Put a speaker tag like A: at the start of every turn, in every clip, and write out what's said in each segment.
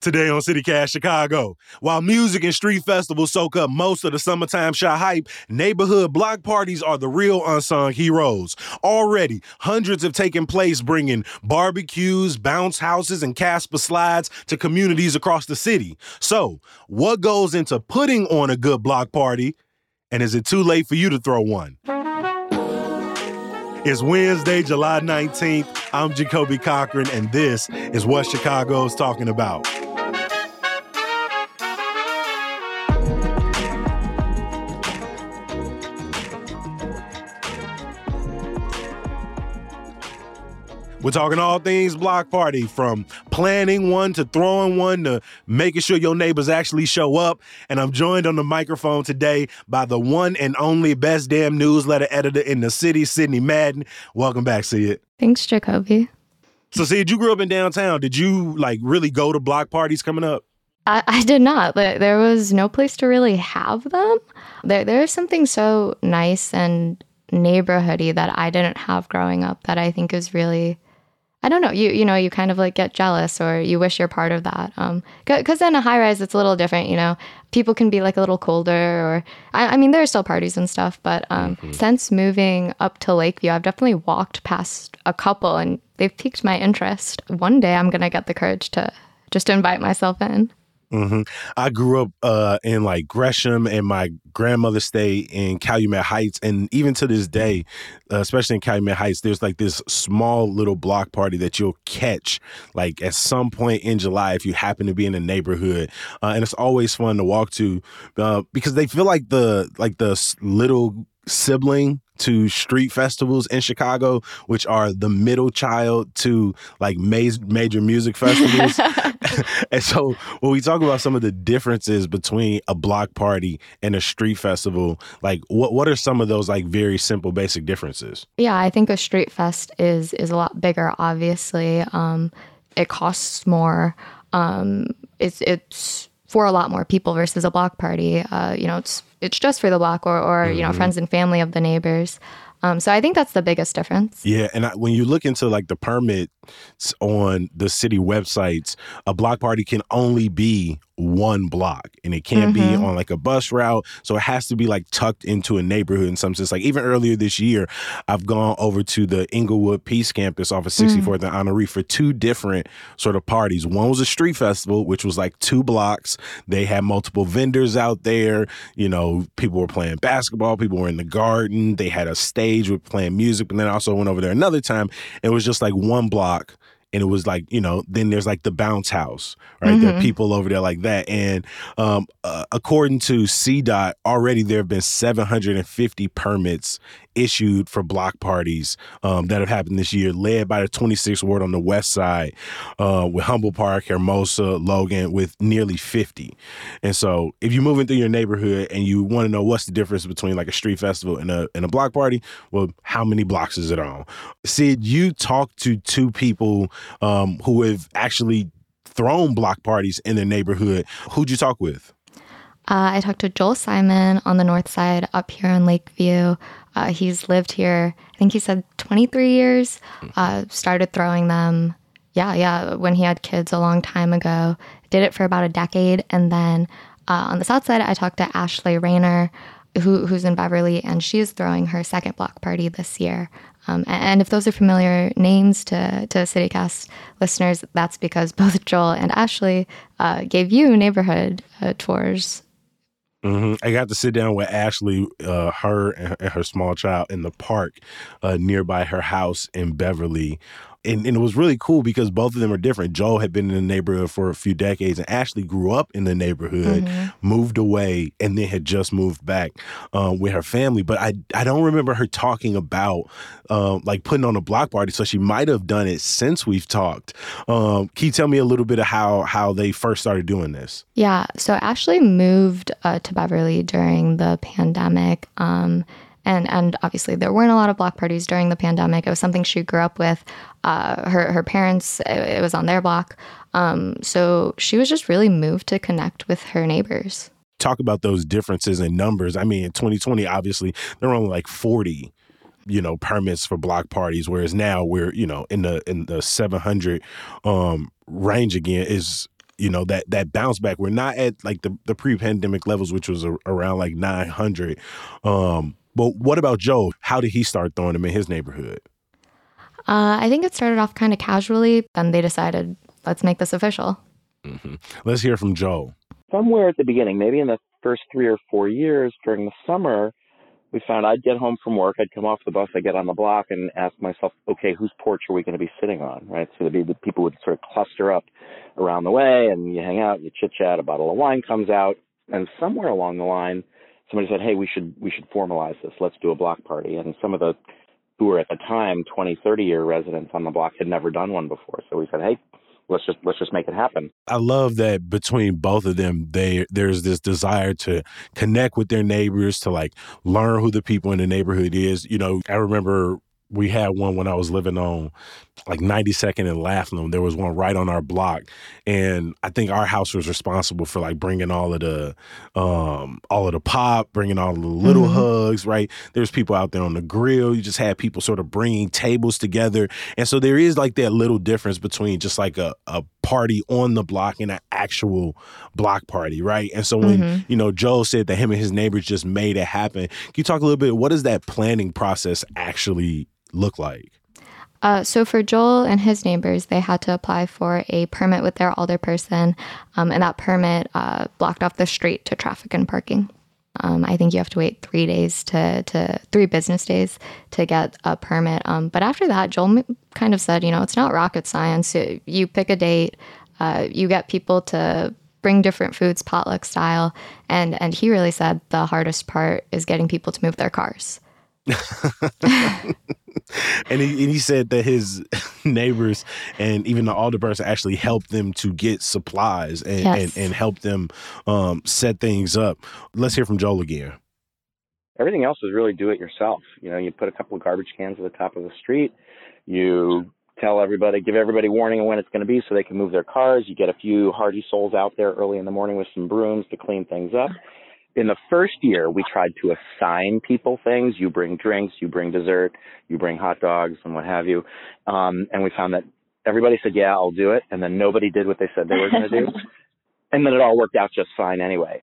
A: Today on CityCast Chicago, while music and street festivals soak up most of the summertime shot hype, neighborhood block parties are the real unsung heroes. Already, hundreds have taken place bringing barbecues, bounce houses, and Casper slides to communities across the city. So, what goes into putting on a good block party? And is it too late for you to throw one? It's Wednesday, July 19th. I'm Jacoby Cochran, and this is what Chicago's talking about. We're talking all things block party from planning one to throwing one to making sure your neighbors actually show up. And I'm joined on the microphone today by the one and only best damn newsletter editor in the city, Sidney Madden. Welcome back, Sid.
B: Thanks, Jacoby.
A: So, Sid, you grew up in downtown. Did you like really go to block parties coming up?
B: I, I did not. There was no place to really have them. There, there's something so nice and neighborhoody that I didn't have growing up that I think is really I don't know. You you know you kind of like get jealous or you wish you're part of that. Um, because in a high rise it's a little different. You know, people can be like a little colder. Or I, I mean there are still parties and stuff, but um, mm-hmm. since moving up to Lakeview, I've definitely walked past a couple and they've piqued my interest. One day I'm gonna get the courage to just invite myself in.
A: Mm-hmm. I grew up uh, in like Gresham, and my grandmother stayed in Calumet Heights, and even to this day, uh, especially in Calumet Heights, there's like this small little block party that you'll catch like at some point in July if you happen to be in the neighborhood, uh, and it's always fun to walk to uh, because they feel like the like the little sibling to street festivals in Chicago, which are the middle child to like major music festivals. and so when we talk about some of the differences between a block party and a street festival, like what what are some of those like very simple basic differences?
B: Yeah, I think a street fest is is a lot bigger obviously. Um it costs more. Um it's it's for a lot more people versus a block party. Uh, you know, it's it's just for the block or or mm-hmm. you know mm-hmm. friends and family of the neighbors. Um, so I think that's the biggest difference.
A: Yeah, and I, when you look into like the permits on the city websites, a block party can only be one block and it can't mm-hmm. be on like a bus route. So it has to be like tucked into a neighborhood in some sense. Like even earlier this year, I've gone over to the Englewood Peace Campus off of 64th mm. and Honoré for two different sort of parties. One was a street festival, which was like two blocks. They had multiple vendors out there. You know, people were playing basketball, people were in the garden. They had a stage with playing music. And then I also went over there another time. It was just like one block and it was like you know then there's like the bounce house right mm-hmm. there are mm-hmm. people over there like that and um, uh, according to cdot already there have been 750 permits issued for block parties um, that have happened this year, led by the 26th ward on the west side uh, with Humboldt Park, Hermosa, Logan, with nearly 50. And so if you're moving through your neighborhood and you want to know what's the difference between like a street festival and a, and a block party, well, how many blocks is it on? Sid, you talked to two people um, who have actually thrown block parties in their neighborhood. Who'd you talk with?
B: Uh, I talked to Joel Simon on the north side up here in Lakeview. Uh, he's lived here, I think he said 23 years, uh, started throwing them. Yeah, yeah, when he had kids a long time ago. Did it for about a decade. And then uh, on the south side, I talked to Ashley Rayner, who, who's in Beverly, and she's throwing her second block party this year. Um, and if those are familiar names to, to CityCast listeners, that's because both Joel and Ashley uh, gave you neighborhood uh, tours
A: Mm-hmm. I got to sit down with Ashley, uh, her and her small child in the park uh, nearby her house in Beverly and, and it was really cool because both of them are different. Joel had been in the neighborhood for a few decades, and Ashley grew up in the neighborhood, mm-hmm. moved away, and then had just moved back um, with her family. But I I don't remember her talking about um, like putting on a block party. So she might have done it since we've talked. Um, can you tell me a little bit of how how they first started doing this?
B: Yeah. So Ashley moved uh, to Beverly during the pandemic. Um, and and obviously there weren't a lot of block parties during the pandemic. It was something she grew up with. Uh, her her parents, it, it, was on their block, um, so she was just really moved to connect with her neighbors.
A: Talk about those differences in numbers. I mean, in 2020, obviously there were only like 40 you know permits for block parties whereas now we're you know in the in the 700 um range again is you know that that bounce back we're not at like the, the pre-pandemic levels which was a, around like 900 um but what about Joe? How did he start throwing them in his neighborhood?
B: Uh, I think it started off kind of casually. Then they decided, let's make this official.
A: Mm-hmm. Let's hear from Joe.
C: Somewhere at the beginning, maybe in the first three or four years during the summer, we found I'd get home from work, I'd come off the bus, I'd get on the block and ask myself, okay, whose porch are we going to be sitting on, right? So the people would sort of cluster up around the way and you hang out, you chit chat, a bottle of wine comes out, and somewhere along the line, somebody said, "Hey, we should we should formalize this. Let's do a block party." And some of the who were at the time 20, 30 year residents on the block had never done one before. So we said, "Hey, let's just let's just make it happen."
A: I love that between both of them, they there's this desire to connect with their neighbors, to like learn who the people in the neighborhood is. You know, I remember we had one when I was living on like 92nd and Laughlin. There was one right on our block, and I think our house was responsible for like bringing all of the, um, all of the pop, bringing all the little mm-hmm. hugs. Right, there's people out there on the grill. You just had people sort of bringing tables together, and so there is like that little difference between just like a a party on the block and an actual block party, right? And so when mm-hmm. you know Joe said that him and his neighbors just made it happen, can you talk a little bit? What does that planning process actually look like?
B: Uh, so for Joel and his neighbors, they had to apply for a permit with their alderperson, um, and that permit uh, blocked off the street to traffic and parking. Um, I think you have to wait three days to, to three business days to get a permit. Um, but after that, Joel kind of said, you know, it's not rocket science. You pick a date, uh, you get people to bring different foods, potluck style, and and he really said the hardest part is getting people to move their cars.
A: and, he, and he said that his neighbors and even the alderperson actually helped them to get supplies and, yes. and, and help them um, set things up. Let's hear from Joel again.
C: Everything else is really do it yourself. You know, you put a couple of garbage cans at the top of the street. You tell everybody, give everybody warning of when it's going to be so they can move their cars. You get a few hardy souls out there early in the morning with some brooms to clean things up in the first year, we tried to assign people things. You bring drinks, you bring dessert, you bring hot dogs, and what have you. Um, and we found that everybody said, "Yeah, I'll do it," and then nobody did what they said they were going to do. and then it all worked out just fine anyway.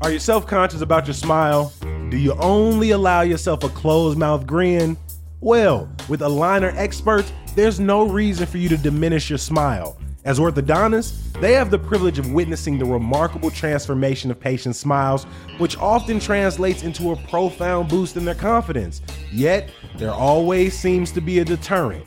A: Are you self conscious about your smile? Do you only allow yourself a closed mouth grin? Well, with Aligner experts, there's no reason for you to diminish your smile. As orthodontists, they have the privilege of witnessing the remarkable transformation of patients' smiles, which often translates into a profound boost in their confidence. Yet, there always seems to be a deterrent.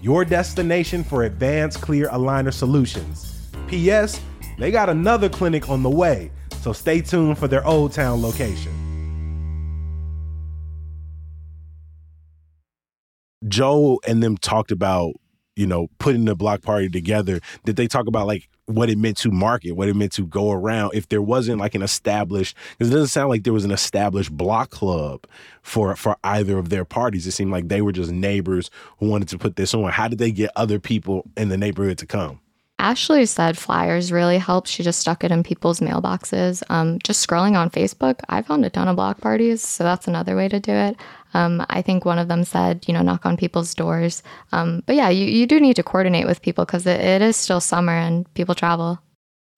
A: your destination for advanced clear aligner solutions. P.S. They got another clinic on the way, so stay tuned for their Old Town location. Joe and them talked about, you know, putting the block party together. Did they talk about like what it meant to market, what it meant to go around. If there wasn't like an established, because it doesn't sound like there was an established block club for for either of their parties. It seemed like they were just neighbors who wanted to put this on. How did they get other people in the neighborhood to come?
B: Ashley said flyers really helped. She just stuck it in people's mailboxes. Um, just scrolling on Facebook, I found a ton of block parties, so that's another way to do it. Um, I think one of them said, you know, knock on people's doors. Um, but yeah, you, you do need to coordinate with people because it, it is still summer and people travel.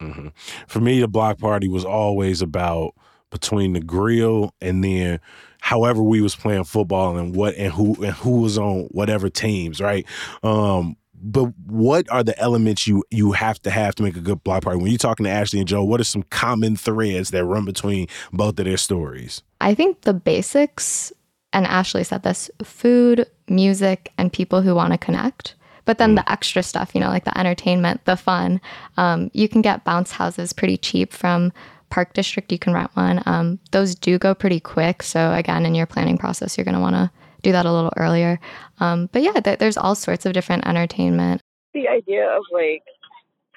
A: Mm-hmm. For me, the block party was always about between the grill and then however we was playing football and what and who and who was on whatever teams, right? Um, but what are the elements you you have to have to make a good block party? When you're talking to Ashley and Joe, what are some common threads that run between both of their stories?
B: I think the basics, and Ashley said this: food, music, and people who want to connect. But then mm. the extra stuff, you know, like the entertainment, the fun. Um, you can get bounce houses pretty cheap from Park District. You can rent one. Um, those do go pretty quick. So again, in your planning process, you're going to want to do that a little earlier. Um, but yeah, th- there's all sorts of different entertainment.
D: The idea of like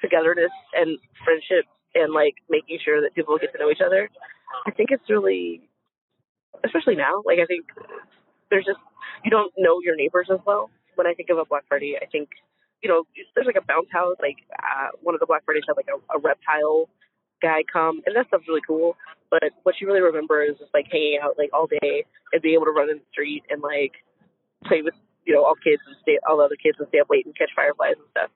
D: togetherness and friendship and like making sure that people get to know each other, I think it's really, especially now. Like I think there's just you don't know your neighbors as well. When I think of a block party, I think you know there's like a bounce house. Like uh, one of the block parties had like a, a reptile guy come, and that stuff's really cool. But what she really remembers is just like hanging out like all day and being able to run in the street and like play with you know all kids and stay all the other kids and stay up late and catch fireflies and stuff.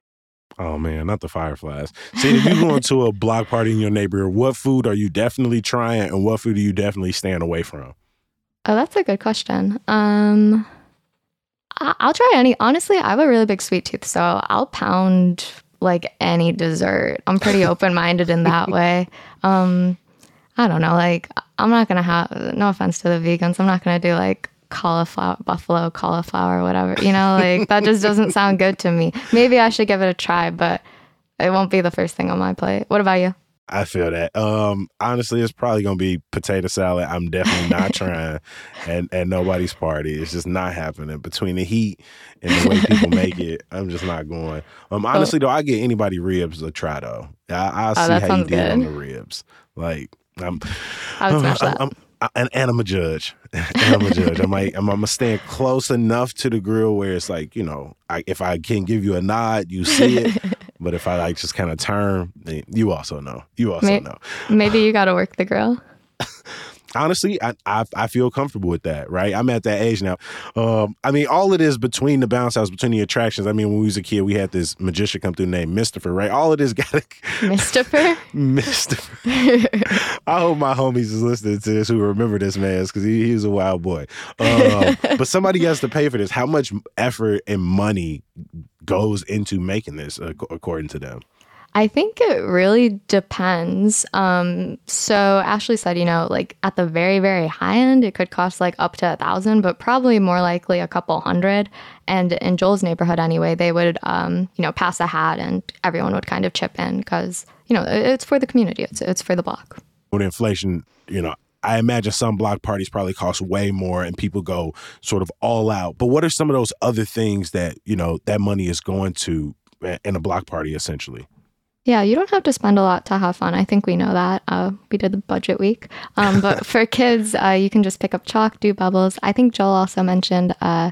A: Oh man, not the fireflies. See, if you go into a block party in your neighborhood, what food are you definitely trying, and what food are you definitely staying away from?
B: Oh, that's a good question. Um, I'll try any. Honestly, I have a really big sweet tooth, so I'll pound like any dessert. I'm pretty open minded in that way. Um, I don't know. Like, I'm not gonna have. No offense to the vegans, I'm not gonna do like cauliflower, buffalo cauliflower, whatever. You know, like that just doesn't sound good to me. Maybe I should give it a try, but it won't be the first thing on my plate. What about you?
A: I feel that. Um, honestly, it's probably gonna be potato salad. I'm definitely not trying, and and nobody's party. It's just not happening. Between the heat and the way people make it, I'm just not going. Um, honestly though, I get anybody ribs a try though. I, will oh, see how you did on the ribs. Like I'm,
B: I would smash
A: I'm, that. I'm, and, and I'm a judge. and I'm a judge. I might, I'm, I'm gonna stand close enough to the grill where it's like, you know, I, if I can give you a nod, you see it. but if I like just kind of turn, you also know. You also maybe, know.
B: Maybe you got to work the grill
A: honestly, I, I, I feel comfortable with that. Right, I'm at that age now. Um, I mean, all it is between the bounce house, between the attractions. I mean, when we was a kid, we had this magician come through named Mistifer. Right, all it is got to
B: Mistifer.
A: Mistifer. I hope my homies is listening to this who remember this man because he, he's a wild boy. Um, but somebody has to pay for this. How much effort and money goes into making this, according to them?
B: I think it really depends. Um, so Ashley said, you know, like at the very, very high end, it could cost like up to a thousand, but probably more likely a couple hundred. And in Joel's neighborhood, anyway, they would, um, you know, pass a hat and everyone would kind of chip in because, you know, it's for the community, it's, it's for the block.
A: With inflation, you know, I imagine some block parties probably cost way more and people go sort of all out. But what are some of those other things that, you know, that money is going to in a block party essentially?
B: Yeah, you don't have to spend a lot to have fun. I think we know that. Uh, we did the budget week. Um, but for kids, uh, you can just pick up chalk, do bubbles. I think Joel also mentioned uh,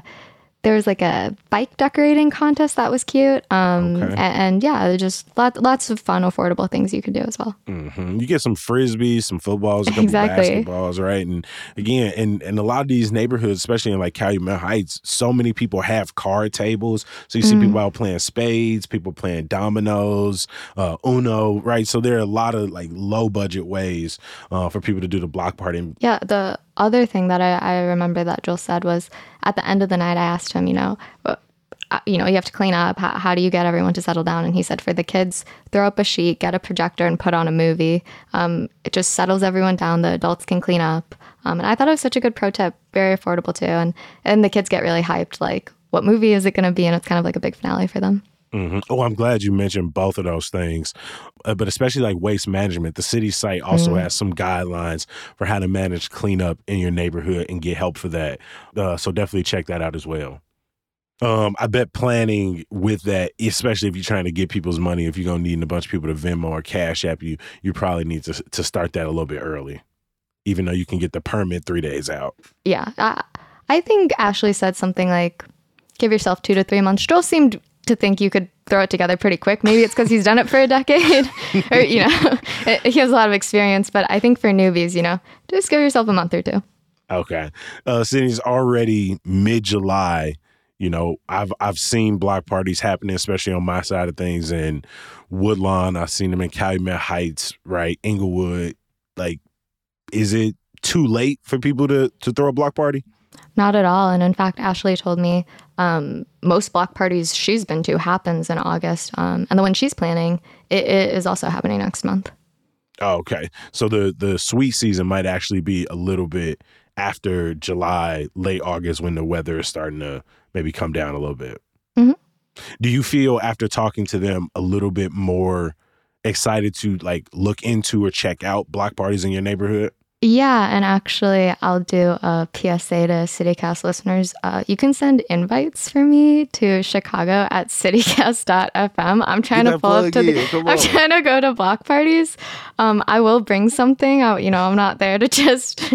B: there was like a bike decorating contest that was cute. Um, okay. and, and, yeah, just lots lots of fun, affordable things you could do as well.
A: Mm-hmm. You get some frisbees, some footballs, a couple exactly. basketballs, right? And again, in, in a lot of these neighborhoods, especially in like Calumet Heights, so many people have card tables. So you see mm-hmm. people out playing spades, people playing dominoes, uh, Uno, right? So there are a lot of like low budget ways uh, for people to do the block party.
B: Yeah, the other thing that I, I remember that Joel said was at the end of the night, I asked him, you know, uh, you know, you have to clean up. How, how, do you get everyone to settle down? And he said, for the kids, throw up a sheet, get a projector, and put on a movie. Um, it just settles everyone down. The adults can clean up. Um, and I thought it was such a good pro tip, very affordable too. And and the kids get really hyped. Like, what movie is it going to be? And it's kind of like a big finale for them.
A: Mm-hmm. Oh, I'm glad you mentioned both of those things, uh, but especially like waste management. The city site also mm-hmm. has some guidelines for how to manage cleanup in your neighborhood and get help for that. Uh, so definitely check that out as well. Um, I bet planning with that, especially if you're trying to get people's money, if you're gonna need a bunch of people to Venmo or Cash App you, you probably need to to start that a little bit early, even though you can get the permit three days out.
B: Yeah, I, I think Ashley said something like, "Give yourself two to three months." Joel seemed to think you could throw it together pretty quick. Maybe it's because he's done it for a decade, or you know, he has a lot of experience. But I think for newbies, you know, just give yourself a month or two.
A: Okay, uh, Sidney's already mid July. You know, I've I've seen block parties happening, especially on my side of things in Woodlawn. I've seen them in Calumet Heights, right, Englewood. Like, is it too late for people to to throw a block party?
B: Not at all. And in fact, Ashley told me um, most block parties she's been to happens in August, um, and the one she's planning it, it is also happening next month.
A: Oh, okay. So the the sweet season might actually be a little bit after July, late August, when the weather is starting to maybe come down a little bit.
B: Mm-hmm.
A: Do you feel after talking to them a little bit more excited to like look into or check out block parties in your neighborhood?
B: Yeah, and actually, I'll do a PSA to CityCast listeners. Uh, you can send invites for me to Chicago at citycast.fm. I'm trying to pull up to the, I'm trying to go to block parties. Um, I will bring something. I, you know, I'm not there to just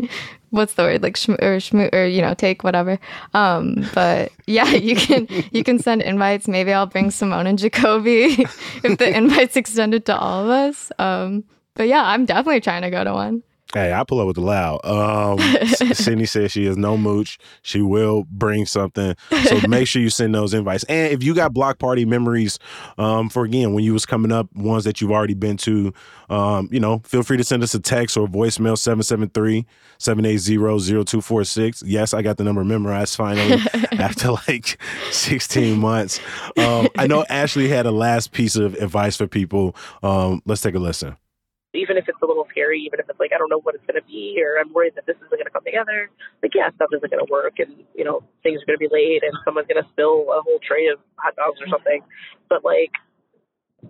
B: what's the word like shm- or or you know take whatever um but yeah you can you can send invites maybe i'll bring simone and jacoby if the invite's extended to all of us um but yeah i'm definitely trying to go to one
A: Hey, I pull up with the loud. Um, Sidney says she is no mooch. She will bring something. So make sure you send those invites. And if you got block party memories, um, for again when you was coming up, ones that you've already been to, um, you know, feel free to send us a text or voicemail 773-780-0246. Yes, I got the number memorized finally after like 16 months. Um, I know Ashley had a last piece of advice for people. Um, let's take a listen
D: even if it's a little scary, even if it's like I don't know what it's going to be, or I'm worried that this isn't going to come together. Like, yeah, stuff isn't going to work, and you know things are going to be late, and someone's going to spill a whole tray of hot dogs or something. But like,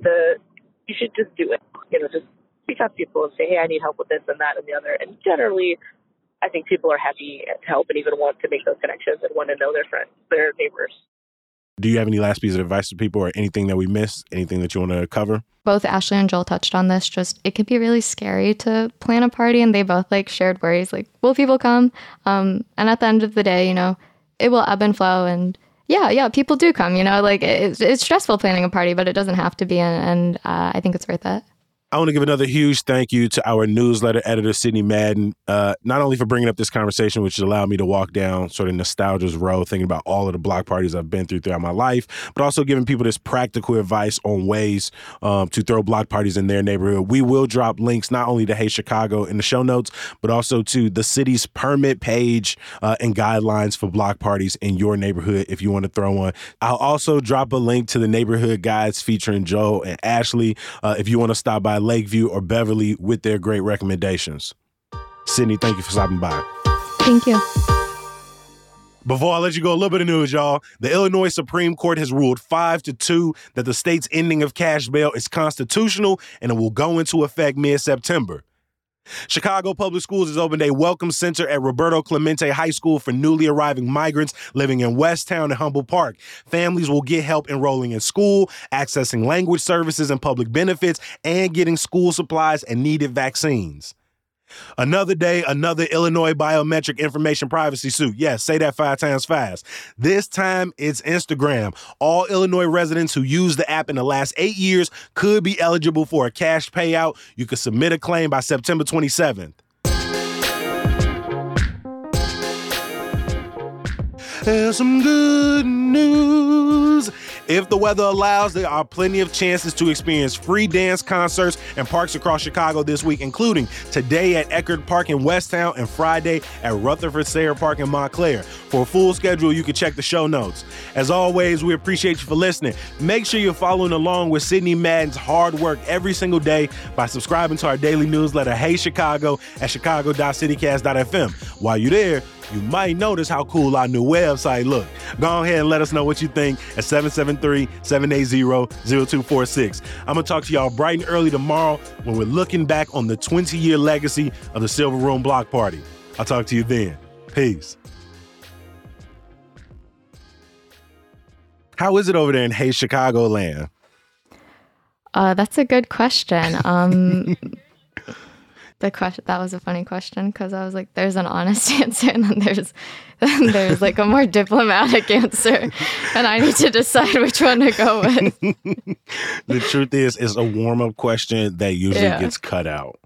D: the you should just do it. You know, just reach out to people and say, hey, I need help with this and that and the other. And generally, I think people are happy to help and even want to make those connections and want to know their friends, their neighbors.
A: Do you have any last piece of advice for people or anything that we missed? Anything that you want to cover?
B: Both Ashley and Joel touched on this. Just it can be really scary to plan a party, and they both like shared worries like, will people come? Um, and at the end of the day, you know, it will ebb and flow. And yeah, yeah, people do come. You know, like it's, it's stressful planning a party, but it doesn't have to be. And, and uh, I think it's worth it.
A: I want to give another huge thank you to our newsletter editor, Sidney Madden, uh, not only for bringing up this conversation, which allowed me to walk down sort of nostalgia's road, thinking about all of the block parties I've been through throughout my life, but also giving people this practical advice on ways um, to throw block parties in their neighborhood. We will drop links not only to Hey Chicago in the show notes, but also to the city's permit page uh, and guidelines for block parties in your neighborhood if you want to throw one. I'll also drop a link to the neighborhood guides featuring Joe and Ashley uh, if you want to stop by Lakeview, or Beverly with their great recommendations. Sidney, thank you for stopping by.
B: Thank you.
A: Before I let you go, a little bit of news, y'all. The Illinois Supreme Court has ruled 5 to 2 that the state's ending of cash bail is constitutional and it will go into effect mid September. Chicago Public Schools has opened a welcome center at Roberto Clemente High School for newly arriving migrants living in Westtown and Humboldt Park. Families will get help enrolling in school, accessing language services and public benefits, and getting school supplies and needed vaccines. Another day, another Illinois biometric information privacy suit. Yes, say that five times fast. This time it's Instagram. All Illinois residents who used the app in the last eight years could be eligible for a cash payout. You can submit a claim by September 27th. There's some good news. If the weather allows, there are plenty of chances to experience free dance concerts and parks across Chicago this week, including today at Eckhart Park in Westtown and Friday at Rutherford Sayre Park in Montclare. For a full schedule, you can check the show notes. As always, we appreciate you for listening. Make sure you're following along with Sidney Madden's hard work every single day by subscribing to our daily newsletter, Hey Chicago, at chicago.citycast.fm. While you're there, you might notice how cool our new website look. Go ahead and let us know what you think at 773-780-0246. I'm gonna talk to y'all bright and early tomorrow when we're looking back on the 20-year legacy of the Silver Room Block Party. I'll talk to you then. Peace. How is it over there in Hey Chicago land?
B: Uh, that's a good question. Um, the question that was a funny question because I was like, "There's an honest answer, and then there's then there's like a more diplomatic answer, and I need to decide which one to go with."
A: the truth is, it's a warm up question that usually
B: Yeah.
A: gets cut out.